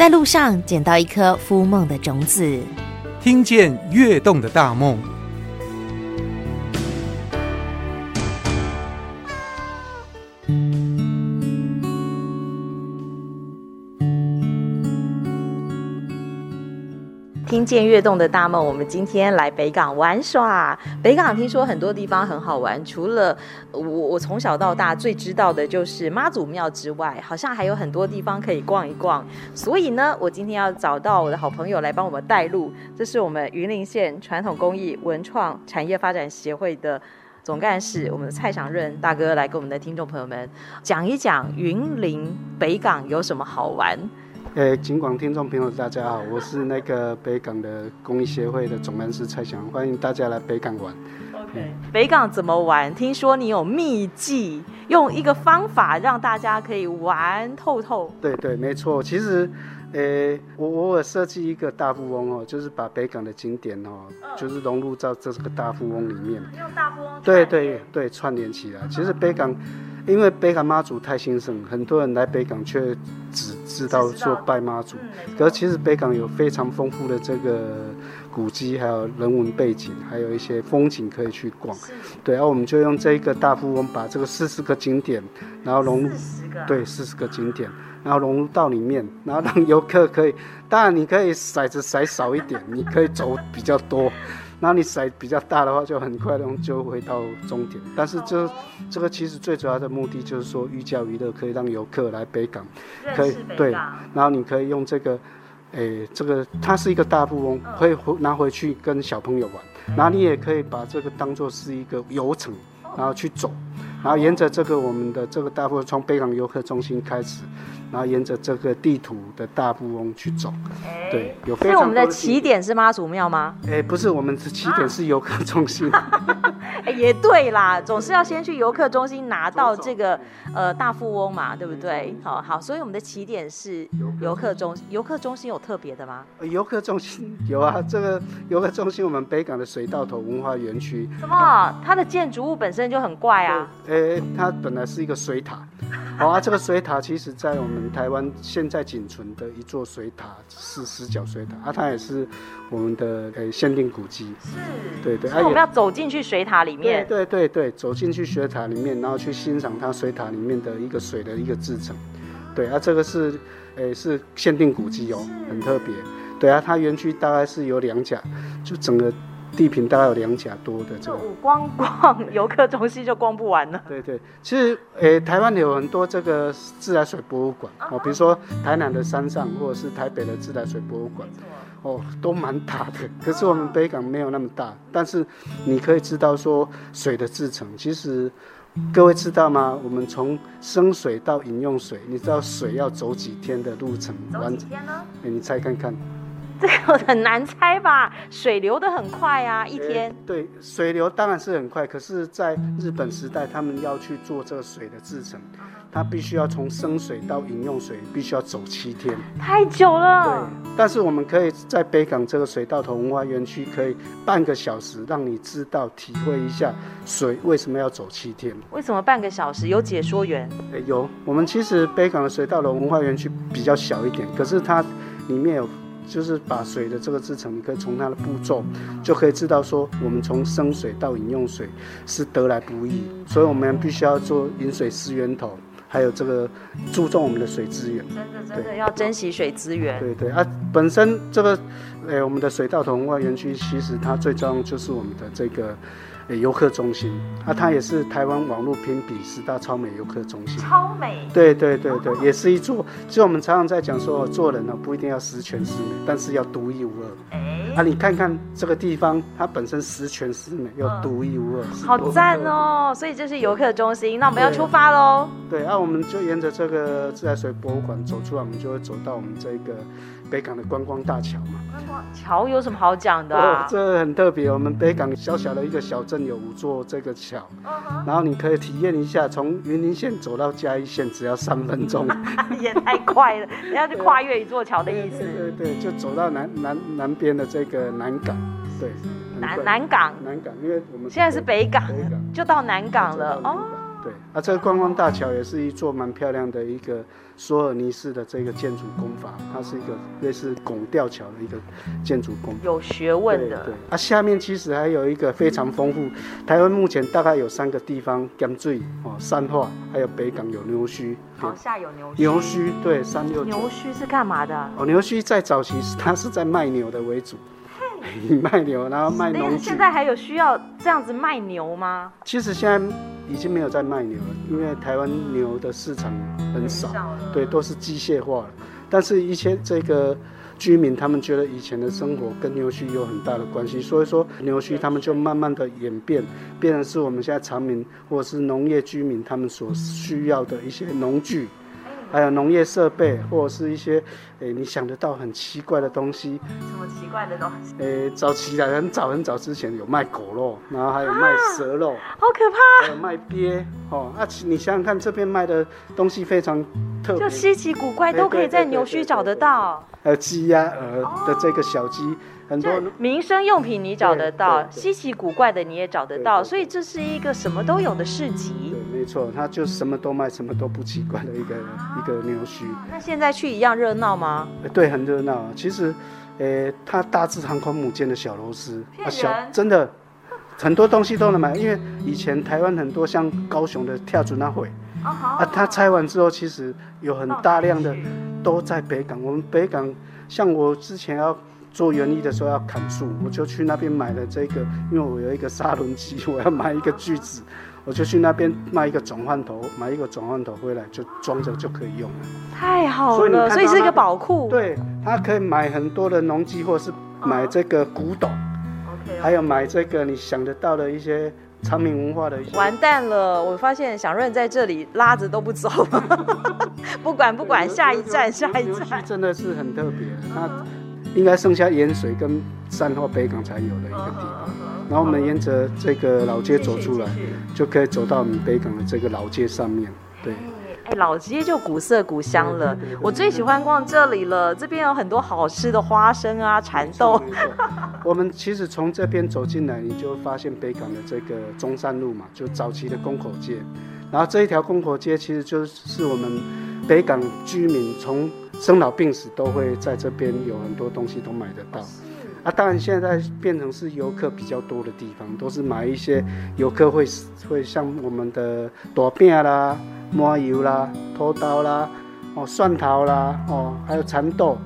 在路上捡到一颗孵梦的种子，听见跃动的大梦。听见跃动的大梦，我们今天来北港玩耍。北港听说很多地方很好玩，除了我我从小到大最知道的就是妈祖庙之外，好像还有很多地方可以逛一逛。所以呢，我今天要找到我的好朋友来帮我们带路。这是我们云林县传统工艺文创产业发展协会的总干事，我们的蔡祥润大哥来跟我们的听众朋友们讲一讲云林北港有什么好玩。诶，警广听众朋友，大家好，我是那个北港的公益协会的总干事蔡翔，欢迎大家来北港玩。OK，北港怎么玩？听说你有秘技，用一个方法让大家可以玩透透。对对，没错。其实，诶，我我有设计一个大富翁哦，就是把北港的景点哦，就是融入到这个大富翁里面。用大富翁。对对对，串联起来。其实北港。因为北港妈祖太兴盛，很多人来北港却只知道说拜妈祖，可是其实北港有非常丰富的这个古迹，还有人文背景，还有一些风景可以去逛。对，然后我们就用这一个大富翁，把这个四十个景点，然后融入，对，四十个景点，然后融入到里面，然后让游客可以，当然你可以骰子骰少一点，你可以走比较多。那你骰比较大的话，就很快能就回到终点。但是这这个其实最主要的目的就是说寓教于乐，可以让游客来北港，可以对。然后你可以用这个，诶，这个它是一个大富翁，可以回拿回去跟小朋友玩。然后你也可以把这个当做是一个游程，然后去走，然后沿着这个我们的这个大富翁从北港游客中心开始。然后沿着这个地图的大富翁去走，欸、对，有非常。所以我们的起点是妈祖庙吗？哎、欸，不是，我们的起点是游客中心。哎、欸，也对啦，总是要先去游客中心拿到这个呃大富翁嘛，对不对？好好，所以我们的起点是游客中心。游客中心有特别的吗？游客中心有啊，这个游客中心我们北港的水道头文化园区。什么？它的建筑物本身就很怪啊。哎、欸，它本来是一个水塔。好啊，这个水塔其实在我们台湾现在仅存的一座水塔是十角水塔啊，它也是我们的呃限定古迹。是，对对。所以我们要走进去水塔里面。对对对，走进去水塔里面，然后去欣赏它水塔里面的一个水的一个制成。对啊，这个是诶是限定古迹哦，很特别。对啊，它园区大概是有两甲，就整个。地坪大概有两甲多的这个，光逛游客中心就逛不完了。对对，其实诶、欸，台湾有很多这个自来水博物馆哦，比如说台南的山上，或者是台北的自来水博物馆，哦，都蛮大的。可是我们北港没有那么大，但是你可以知道说水的制成，其实各位知道吗？我们从生水到饮用水，你知道水要走几天的路程？走几天呢？你猜看看。这个很难猜吧？水流的很快啊，一天。对，水流当然是很快，可是，在日本时代，他们要去做这个水的制成，它必须要从生水到饮用水，必须要走七天，太久了。对，但是我们可以在北港这个水道头文化园区，可以半个小时让你知道、体会一下水为什么要走七天。为什么半个小时？有解说员？有。我们其实北港的水道头文化园区比较小一点，可是它里面有。就是把水的这个制成，你可以从它的步骤就可以知道说，我们从生水到饮用水是得来不易，所以我们必须要做饮水思源头，还有这个注重我们的水资源。真的真的要珍惜水资源。对对啊，本身这个，诶，我们的水稻同文化园区其实它最重要就是我们的这个。游客中心啊，它也是台湾网络评比十大超美游客中心。超美。对对对对，也是一座。其实我们常常在讲说，做人呢不一定要十全十美，但是要独一无二。哎。啊，你看看这个地方，它本身十全十美，又独一无二。好赞哦！所以这是游客中心，那我们要出发喽。对那，我们就沿着这个自来水博物馆走出来，我们就会走到我们这个。北港的观光大桥嘛，观光桥有什么好讲的、啊？哦，这很特别。我们北港小小的一个小镇有五座这个桥，嗯、然后你可以体验一下，从云林县走到嘉义县只要三分钟，也太快了！人家就跨越一座桥的意思。对 对，对，就走到南南南边的这个南港，对，南南港，南港，因为我们现在是北港，北港就到南港了哦。对，啊，这个观光大桥也是一座蛮漂亮的一个索尔尼式的这个建筑工法，它是一个类似拱吊桥的一个建筑工，有学问的。对，对，啊，下面其实还有一个非常丰富，台湾目前大概有三个地方，江水哦，山化，还有北港有牛墟。好，下有牛墟。牛墟对，三六九。牛墟是干嘛的？哦，牛墟在早期是它是在卖牛的为主。卖牛，然后卖农具。现在还有需要这样子卖牛吗？其实现在已经没有在卖牛了，因为台湾牛的市场很少，对，都是机械化了。但是，一些这个居民他们觉得以前的生活跟牛墟有很大的关系，所以说牛墟他们就慢慢的演变，变成是我们现在常民或者是农业居民他们所需要的一些农具。还有农业设备，或者是一些，诶、欸，你想得到很奇怪的东西。什么奇怪的东西？诶、欸，早期的很早很早之前有卖狗肉，然后还有卖蛇肉，啊、好可怕。还有卖鳖，哦，啊，你想想看，这边卖的东西非常特别，就稀奇古怪，都可以在牛墟找得到。还有鸡鸭鹅的这个小鸡。哦很多民生用品你找得到，稀奇古怪的你也找得到，所以这是一个什么都有的市集。对，没错，他就什么都卖，什么都不奇怪的一个、啊、一个牛墟。那现在去一样热闹吗？对，很热闹。其实，呃，它大致航空母舰的小螺丝，啊，小真的很多东西都能买，因为以前台湾很多像高雄的跳竹那会，啊，它拆完之后，其实有很大量的都在北港。我们北港，像我之前要。做园艺的时候要砍树，我就去那边买了这个，因为我有一个砂轮机，我要买一个锯子，我就去那边卖一个转换头，买一个转换头回来就装着就可以用了。太好了，所以，所以是一个宝库。对，他可以买很多的农机，或者是买这个古董，oh. 还有买这个你想得到的一些常民文化的一些。完蛋了，我发现小润在这里拉着都不走，不管不管，下一站下一站，真的是很特别。他。应该剩下盐水跟三号北港才有的一个地方，然后我们沿着这个老街走出来，就可以走到我们北港的这个老街上面。对，哎，老街就古色古香了，我最喜欢逛这里了。这边有很多好吃的花生啊、蚕豆。我们其实从这边走进来，你就发现北港的这个中山路嘛，就早期的公口街。然后这一条公口街其实就是我们北港居民从。生老病死都会在这边有很多东西都买得到，啊，当然现在变成是游客比较多的地方，都是买一些游客会会像我们的大饼啦、麻油啦、土豆啦、哦蒜头啦、哦还有蚕豆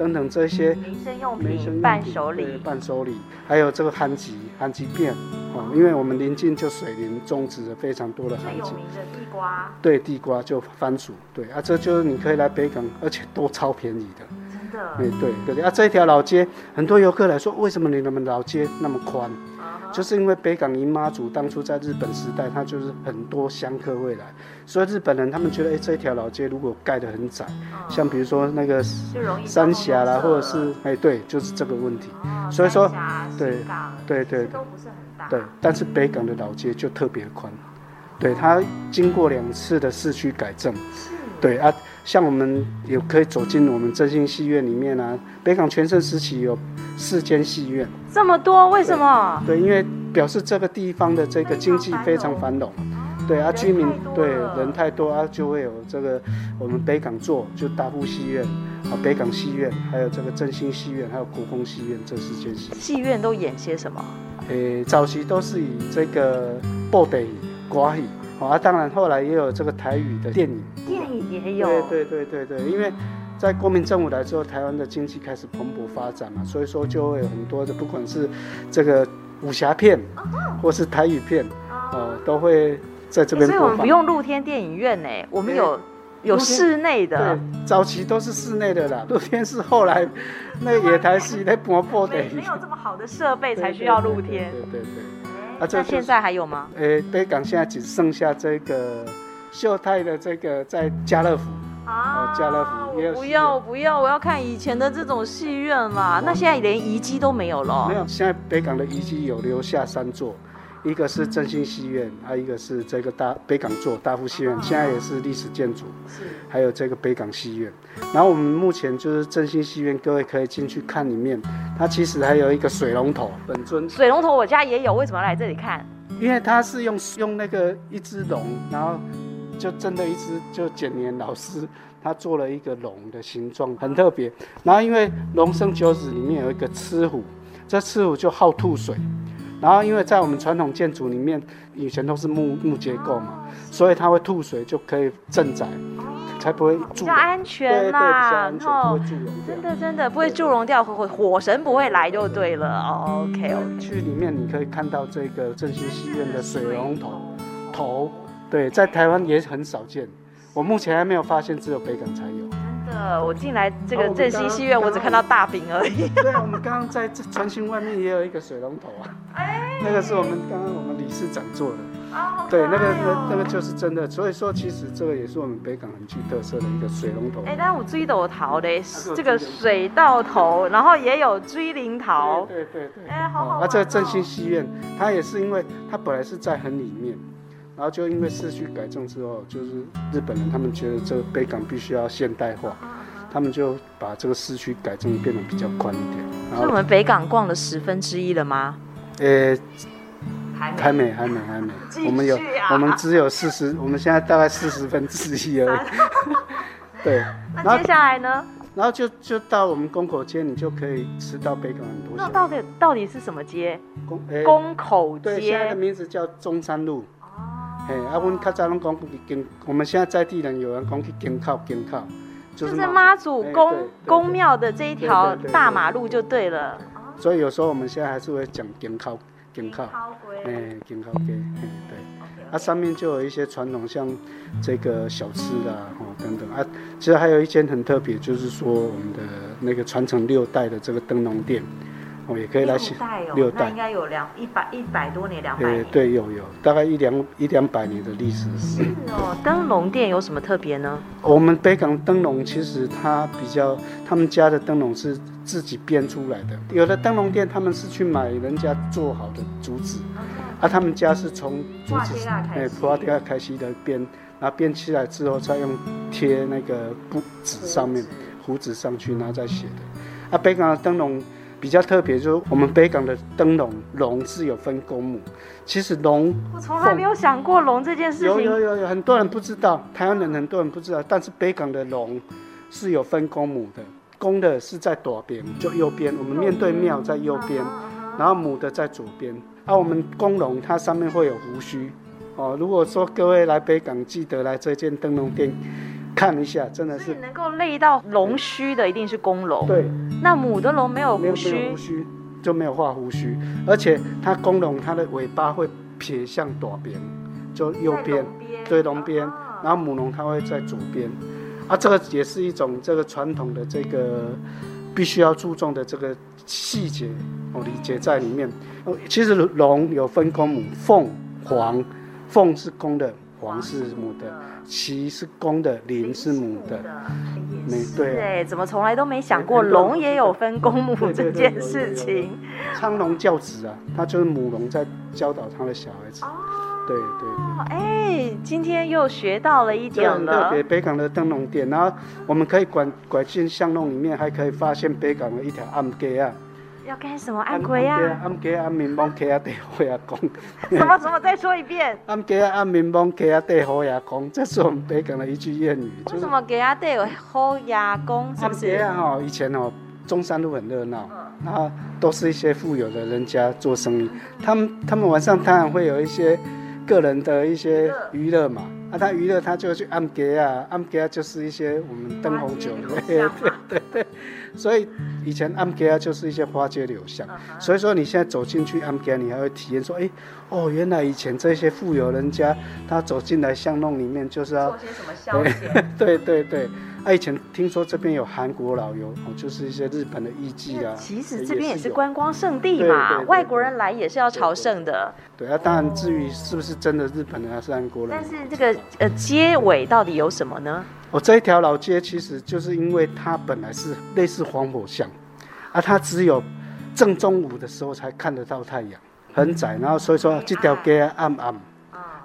等等这些民生用品、伴手礼、伴手礼，还有这个番薯、番薯片。哦，因为我们临近就水林种植了非常多的番薯，有名的地瓜，对，地瓜就番薯，对啊，这就是你可以来北港，而且都超便宜的，真的，对对对对啊，这一条老街，很多游客来说，为什么你们老街那么宽？Uh. 就是因为北港姨妈祖当初在日本时代，它就是很多香客会来，所以日本人他们觉得，哎，这一条老街如果盖得很窄，uh. 像比如说那个三峡啦，或者是哎对，就是这个问题，uh. 所以说对对对。对，但是北港的老街就特别宽，对，它经过两次的市区改正，对啊，像我们也可以走进我们真心戏院里面啊。北港全盛时期有四间戏院，这么多，为什么？对，对，因为表示这个地方的这个经济非常繁荣，对啊，居民对人太多啊，就会有这个我们北港座就大富戏院啊，北港戏院，还有这个振兴戏院，还有国风戏院这四间戏。戏院都演些什么？诶、欸，早期都是以这个布袋戏、歌戏，啊，当然后来也有这个台语的电影，电影也有，对对对对对，因为在国民政府来之后，台湾的经济开始蓬勃发展嘛，所以说就会有很多的，不管是这个武侠片，或是台语片，哦，都会在这边。所以我们不用露天电影院呢，我们有。有室内的，对，早期都是室内的啦。露天是后来那个野台戏在播播的。没有这么好的设备才需要露天。对对就是、现在还有吗？诶、欸，北港现在只剩下这个秀泰的这个在家乐福啊，家乐福也有。不要不要，我要看以前的这种戏院啦。那现在连遗迹都没有了。没有，现在北港的遗迹有留下三座。一个是振兴戏院，还有一个是这个大北港座大富戏院，现在也是历史建筑。是。还有这个北港戏院，然后我们目前就是振兴戏院，各位可以进去看里面，它其实还有一个水龙头，本尊。水龙头我家也有，为什么要来这里看？因为它是用用那个一只龙，然后就真的一只就简年老师他做了一个龙的形状，很特别。然后因为龙生九子里面有一个螭虎，这螭虎就好吐水。然后，因为在我们传统建筑里面，以前都是木木结构嘛，所以它会吐水，就可以镇宅，才不会比较安全嘛。然后真的真的不会祝融掉，火火神不会来就对了。哦，OK OK。去里面你可以看到这个振兴戏院的水龙头头，对，在台湾也很少见，我目前还没有发现，只有北港才有。呃，我进来这个振兴戏院，我只看到大饼而已。对啊，我们刚刚在传新外面也有一个水龙头啊，哎，那个是我们刚刚我们理事长做的。啊，对，那个那那个就是真的，所以说其实这个也是我们北港很具特色的一个水龙头。哎，但我追到头的这个水到头，然后也有追灵桃。对对对。哎，好好。那这个振兴戏院，它也是因为它本来是在很里面。然后就因为市区改正之后，就是日本人他们觉得这个北港必须要现代化，他们就把这个市区改正变得比较宽一点。所以我们北港逛了十分之一了吗？呃，还没，还没，还没。我们有，我们只有四十，我们现在大概四十分之一而已。对。那接下来呢？然后就就到我们宫口街，你就可以吃到北港很多。那到底到底是什么街？宫宫口街。对，现在的名字叫中山路。哎，啊，阮较早拢讲去经，我们现在在地人有人讲去经口，经口，就是妈祖宫宫庙的这一条大马路就对了。所以有时候我们现在还是会讲京口，京口，哎，经口街，哎，对。它上面就有一些传统，像这个小吃啊，哦等等啊，其实还有一间很特别，就是说我们的那个传承六代的这个灯笼店。哦，也可以来写六代，应该有两一百一百多年，两百年。对，有有，大概一两一两百年的历史。是哦，灯笼店有什么特别呢？我们北港灯笼其实它比较，他们家的灯笼是自己编出来的。有的灯笼店他们是去买人家做好的竹子，啊，他们家是从竹子哎，普拉迪亚开西的编，然后编起来之后再用贴那个布纸上面糊纸上去，然后再写的。啊，北港的灯笼。比较特别，就是我们北港的灯笼龙是有分公母。其实龙，我从来没有想过龙这件事情。有有有有，很多人不知道，台湾人很多人不知道，但是北港的龙是有分公母的，公的是在左边，就右边，我们面对庙在右边，然后母的在左边。啊，我们公龙它上面会有胡须。哦，如果说各位来北港，记得来这间灯笼店。看一下，真的是能够累到龙须的，一定是公龙。对，那母的龙没有胡须，没有胡须就没有画胡须，而且它公龙它的尾巴会撇向左边，就右边，对龙边，然后母龙它会在左边，啊，这个也是一种这个传统的这个必须要注重的这个细节哦，理解在里面。哦，其实龙有分公母，凤、凰，凤是公的，凰是母的。旗是公的，麟是母的，没对。对，怎么从来都没想过龙也有分公母这件事情？苍龙教子啊，他就是母龙在教导他的小孩子。哦，对对对。哎，今天又学到了一点了。对，北港的灯笼店，然后我们可以拐拐进巷弄里面，还可以发现北港的一条暗街啊。要干什么？暗鬼啊！暗街暗面帮客啊，地好呀讲。什么什么？再说一遍。暗街暗面帮客啊，地好呀讲，这是我们北港的一句谚语。为什么客啊地有好呀讲？暗街啊哦，以前哦，中山路很热闹，然后都是一些富有的人家做生意，他们他们晚上当然会有一些个人的一些娱乐嘛。啊，他娱乐他就去暗街啊，暗街就是一些我们灯红酒绿，对对对对，所以以前安吉啊就是一些花街柳巷，所以说你现在走进去安吉，你还会体验说，哎，哦，原来以前这些富有人家他走进来巷弄里面就是要做些什么消遣，对 对对。啊，以前听说这边有韩国老游，哦，就是一些日本的艺伎啊。其实这边也是观光圣地嘛，外国人来也是要朝圣的。对啊，当然至于是不是真的日本人还是韩国人，但是这个呃街尾到底有什么呢？哦，这一条老街其实就是因为它本来是类似黄火巷，啊，它只有正中午的时候才看得到太阳。很窄，然后所以说这条街暗暗，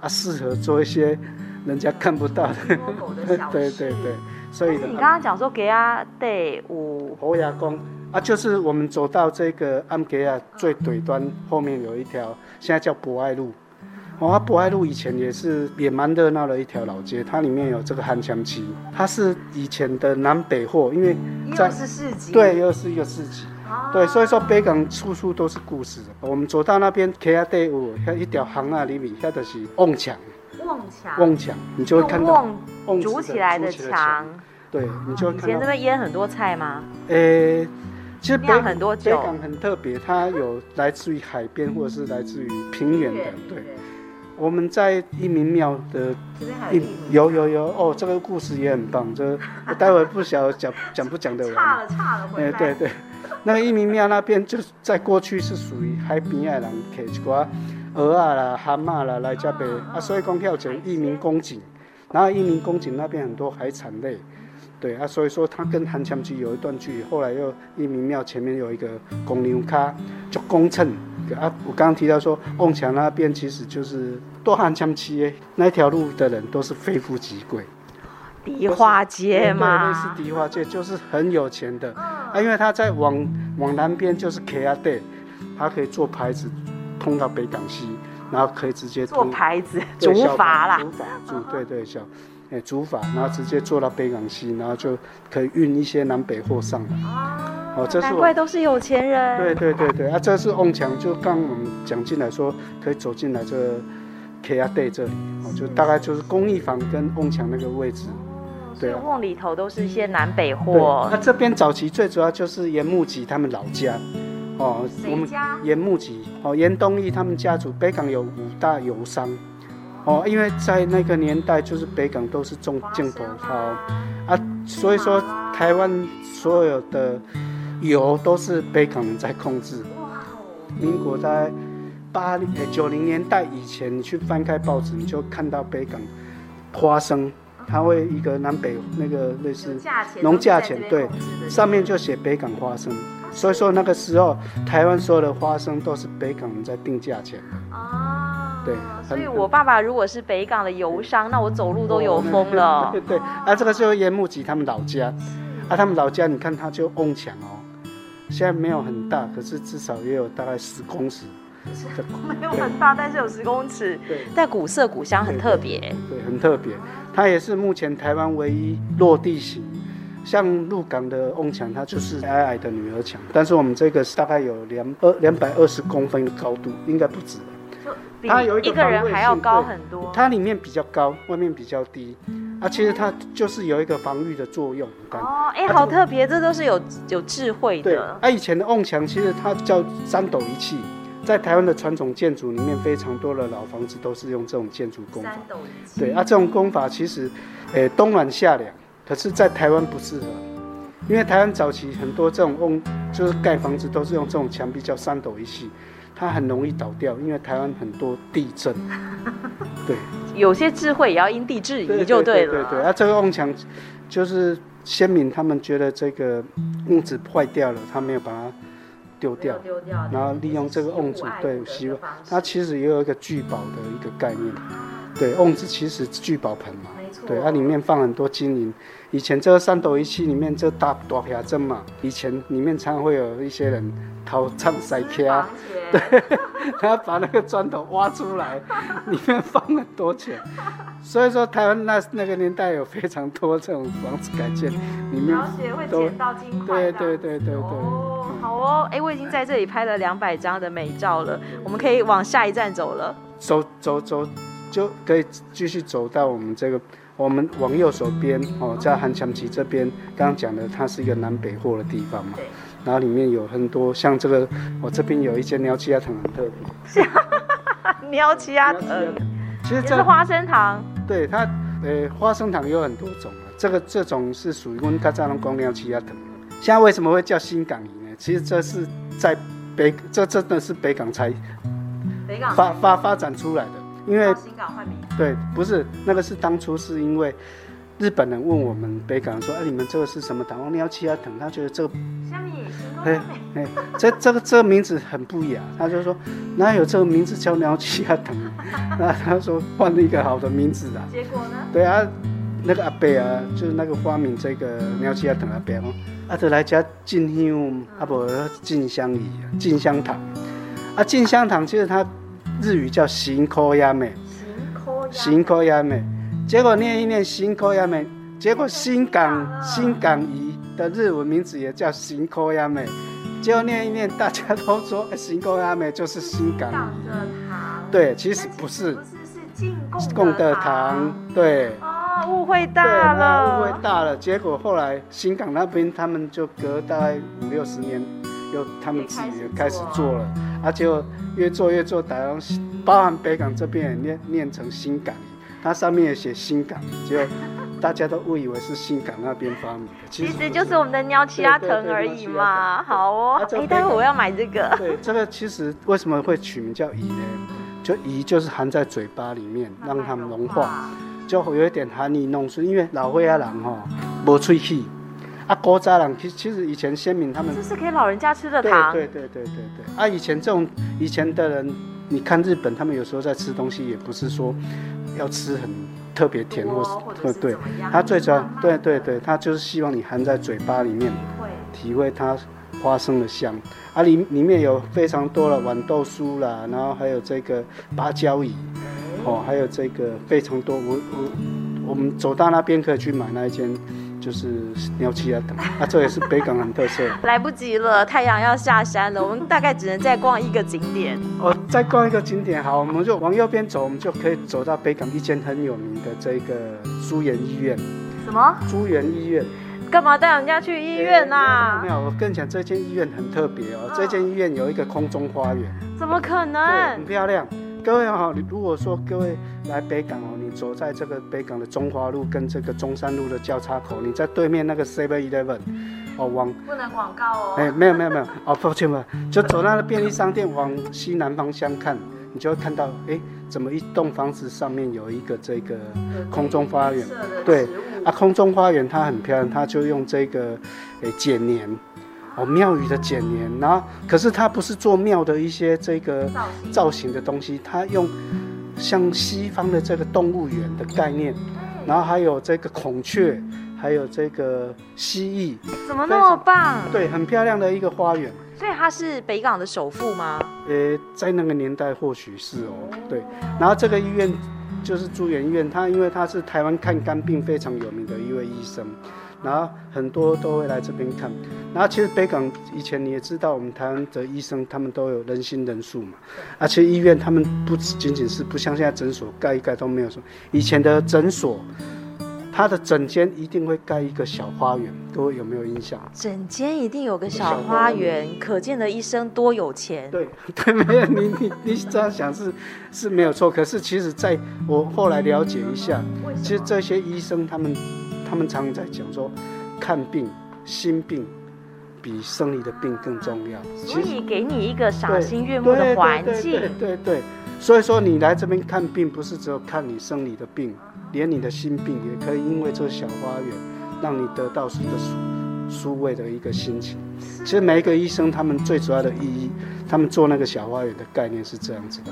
啊，适合做一些人家看不到的，对对对对，所以你刚刚讲说给啊对五。侯牙公啊，就是我们走到这个安格亚最北端后面有一条，现在叫博爱路。哦，博爱路以前也是也蛮热闹的一条老街，它里面有这个韩强期，它是以前的南北货，因为在又是市集，对，又是一个市集，啊、对，所以说北港处处都是故事。我们走到那边，看下队伍，看一条巷那里面，那就是瓮墙，瓮墙，瓮墙，你就会看到瓮筑起来的墙，对，你就看。以前这边腌很多菜吗？诶、欸，其实北很多北港很特别，它有来自于海边或者是来自于平原的，对。我们在义民庙的一有有有哦，这个故事也很棒。这 我待会不晓得讲讲不讲得完。差了差了，哎对对，那个义民庙那边就在过去是属于海边的人，摕一寡蚵仔啦、蛤蟆啦来这边啊，所以讲叫做义民公井。然后一民公井那边很多海产类，对啊，所以说它跟韩强居有一段距离。后来又一民庙前面有一个公牛卡，就公秤。啊，我刚刚提到说，瓮墙那边其实就是多汉江区那条路的人都是非富即贵，迪化街嘛，类似迪化街，就是很有钱的。啊，因为他在往往南边就是 K R D，他可以做牌子通到北港西，然后可以直接做牌子，竹筏啦，竹筏，竹对对小，哎竹筏，然后直接做到北港西，然后就可以运一些南北货上来。哦，这是难怪都是有钱人。对对对对，啊，这是瓮墙，就刚我们讲进来说可以走进来这个 K R Day 这里，哦，就大概就是公益房跟瓮墙那个位置。对，瓮里头都是一些南北货。那这边早期最主要就是盐木吉他们老家，哦，我们家严木吉，哦，严东义他们家族，北港有五大油商，哦，因为在那个年代就是北港都是种镜头好啊，所以说台湾所有的。油都是北港人在控制。民国在八零九零年代以前，你去翻开报纸，你就看到北港花生，它会一个南北那个类似农价钱，对，上面就写北港花生。所以说那个时候，台湾所有的花生都是北港人在定价钱。哦，对。所以我爸爸如果是北港的油商，那我走路都有风了。对对对，啊，这个就是烟木吉他们老家，啊，他们老家你看他就瓮墙哦。现在没有很大，可是至少也有大概十公尺。是没有很大，但是有十公尺。对，但古色古香，很特别。对，很特别。它也是目前台湾唯一落地型，像鹿港的瓮墙，它就是矮矮的女儿墙。但是我们这个是大概有两二两百二十公分的高度，应该不止。它有一个人还要高很多。它里面比较高，外面比较低。啊，其实它就是有一个防御的作用。哦，哎，好特别，这都是有有智慧的。对，啊，以前的瓮墙其实它叫三斗一气，在台湾的传统建筑里面，非常多的老房子都是用这种建筑工法。三斗一气。对，啊，这种工法其实，诶，冬暖夏凉，可是在台湾不适合，因为台湾早期很多这种瓮，就是盖房子都是用这种墙壁叫三斗一系。它很容易倒掉，因为台湾很多地震。对，有些智慧也要因地制宜就对了。对对对，啊，这个瓮墙就是先民他们觉得这个瓮子坏掉了，他没有把它丢掉，丢掉，然后利用这个瓮子，对，希望它其实也有一个聚宝的一个概念。对，瓮子其实聚宝盆嘛。对，它、啊、里面放很多金银。以前这个三斗一气里面这大大皮针嘛，以前里面常常会有一些人掏仓塞卡，对，他把那个砖头挖出来，里面放很多钱。所以说台湾那那个年代有非常多这种房子改建，里面都会捡到金块。对对对对对。哦，好哦，哎、欸，我已经在这里拍了两百张的美照了，我们可以往下一站走了。走走走，就可以继续走到我们这个。我们往右手边哦，在韩强集这边，刚刚讲的它是一个南北货的地方嘛，然后里面有很多像这个，我这边有一间鸟奇亚藤很特别，鸟奇亚藤，其实这是花生糖，对它，呃，花生糖有很多种啊，这个这种是属于我们刚才讲鸟奇亚藤，现在为什么会叫新港营呢？其实这是在北，这真的是北港才北港。发发发展出来的。因为新港换名，对，不是那个是当初是因为日本人问我们北港说，哎、啊，你们这个是什么糖？我鸟奇亚藤，他觉得这个哎哎，这这个这个名字很不雅，他就说哪有这个名字叫鸟气阿藤？那 他说换了一个好的名字啊。结果呢？对啊，那个阿伯啊，就是那个发明这个鸟气阿藤阿伯哦，啊，就来家进香，阿不进香仪，进香堂。啊，进香堂其实它日语叫行科亚美，行科亚美，结果念一念行科亚美，结果新港新港仪的日文名字也叫行科亚美，结果念一念大家都说行科亚美就是新港。仪，对，其实不是，不是是进贡德堂，对，哦，误会大了，误会大了，结果后来新港那边他们就隔大概五六十年。又他们自己也开始做了，啊，就越做越做，打到包含北港这边也念念成新港，它上面也写新港，就大家都误以为是新港那边发明的，其实就是我们的鸟气阿藤而已嘛。好哦，哎、啊，待会我要买这个。对，这个其实为什么会取名叫飴呢？就飴就是含在嘴巴里面，让它们融化，就会有一点含飴弄孙，因为老岁仔人吼无喙齿。啊，古早人其实其实以前先民他们，这是给老人家吃的糖。对对对对对对。啊，以前这种以前的人，你看日本，他们有时候在吃东西，也不是说要吃很特别甜或是，或是对，他最主要对对对，他就是希望你含在嘴巴里面，体会它花生的香。啊，里里面有非常多的豌豆酥啦，然后还有这个芭蕉椅，哦，还有这个非常多。我我我们走到那边可以去买那一间。就是鸟气啊等 啊，这也是北港很特色。来不及了，太阳要下山了，我们大概只能再逛一个景点。哦，再逛一个景点，好，我们就往右边走，我们就可以走到北港一间很有名的这个珠园医院。什么？珠园医院？干嘛带人家去医院呐、啊？没有，我跟你讲，这间医院很特别哦。这间医院有一个空中花园。怎么可能？很漂亮。各位好，你如果说各位来北港哦，你走在这个北港的中华路跟这个中山路的交叉口，你在对面那个 Seven Eleven，哦，往不能广告哦。哎，没有没有没有，哦，抱歉吧，就走那个便利商店往西南方向看，你就会看到，哎，怎么一栋房子上面有一个这个空中花园？对，啊，空中花园它很漂亮，它就用这个哎剪黏。哦，庙宇的剪年，然后可是它不是做庙的一些这个造型的东西，它用像西方的这个动物园的概念，然后还有这个孔雀，还有这个蜥蜴，怎么那么棒？对，很漂亮的一个花园。所以它是北港的首富吗？呃，在那个年代或许是哦，对。然后这个医院就是朱元医院，它因为他是台湾看肝病非常有名的一位医生。然后很多都会来这边看，然后其实北港以前你也知道，我们台湾的医生他们都有人心人数嘛，而且医院他们不仅仅是不像现在诊所盖一盖都没有说，以前的诊所，他的整间一定会盖一个小花园，各位有没有印象？整间一定有个小花园，可见的医生多有钱。对 对，没有你你你这样想是是没有错，可是其实在我后来了解一下，其实这些医生他们。他们常常在讲说，看病心病比生理的病更重要，所以给你一个赏心悦目的环境。对对，对，对，对，对，所以说你来这边看病，不是只有看你生理的病，连你的心病也可以因为这个小花园，让你得到一个舒舒慰的一个心情。其实每一个医生他们最主要的意义，他们做那个小花园的概念是这样子的。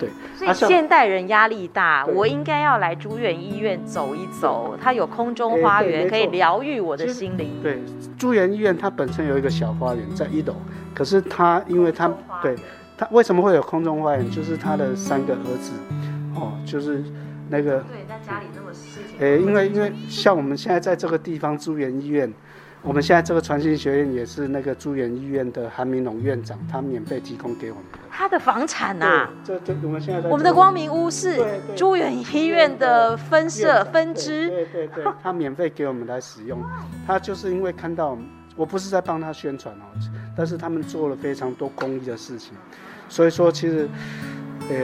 对，所以现代人压力大，我应该要来珠园医院走一走。它有空中花园，可以疗愈我的心灵。对，珠园医院它本身有一个小花园在一楼，可是它因为它对它为什么会有空中花园？就是他的三个儿子，哦，就是那个对，在家里那么事情。哎，因为因为像我们现在在这个地方珠园医院。我们现在这个传信学院也是那个珠园医院的韩明龙院长，他免费提供给我们的。他的房产呐、啊？这这我们现在在。我们的光明屋是珠园医院的分社分支。对对对，他免费给我们来使用。他就是因为看到，我不是在帮他宣传哦，但是他们做了非常多公益的事情，所以说其实，呃，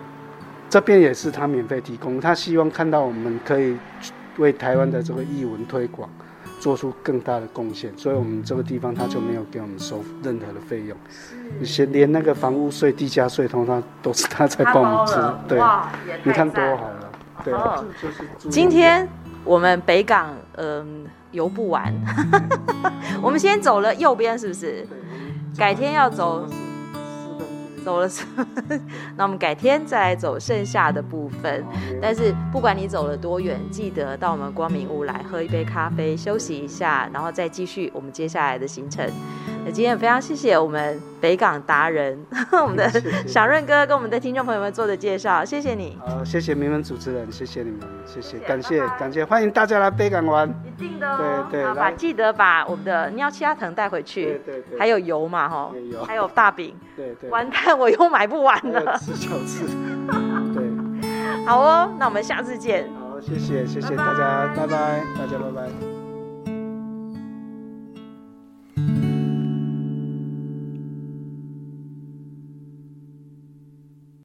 这边也是他免费提供，他希望看到我们可以为台湾的这个译文推广。做出更大的贡献，所以我们这个地方他就没有给我们收任何的费用，连连那个房屋税、地价税，通常都是他在帮我们支。对，你看多好了。对，好，就是。今天我们北港嗯游不完，我们先走了右边，是不是？改天要走。走了，那我们改天再来走剩下的部分。但是不管你走了多远，记得到我们光明屋来喝一杯咖啡，休息一下，然后再继续我们接下来的行程。那今天也非常谢谢我们北港达人，我们的小润哥跟我们的听众朋友们做的介绍，谢谢你。好，谢谢明文主持人，谢谢你们，谢谢，感谢感谢，欢迎大家来北港玩。一定的哦，对对，好把记得把我们的尿气鸭藤带回去，对对对，还有油嘛哈，有还有大饼，对对，完蛋。我又买不完了，吃小吃。对，好哦，那我们下次见。好，谢谢谢谢大家，拜拜，大家拜拜。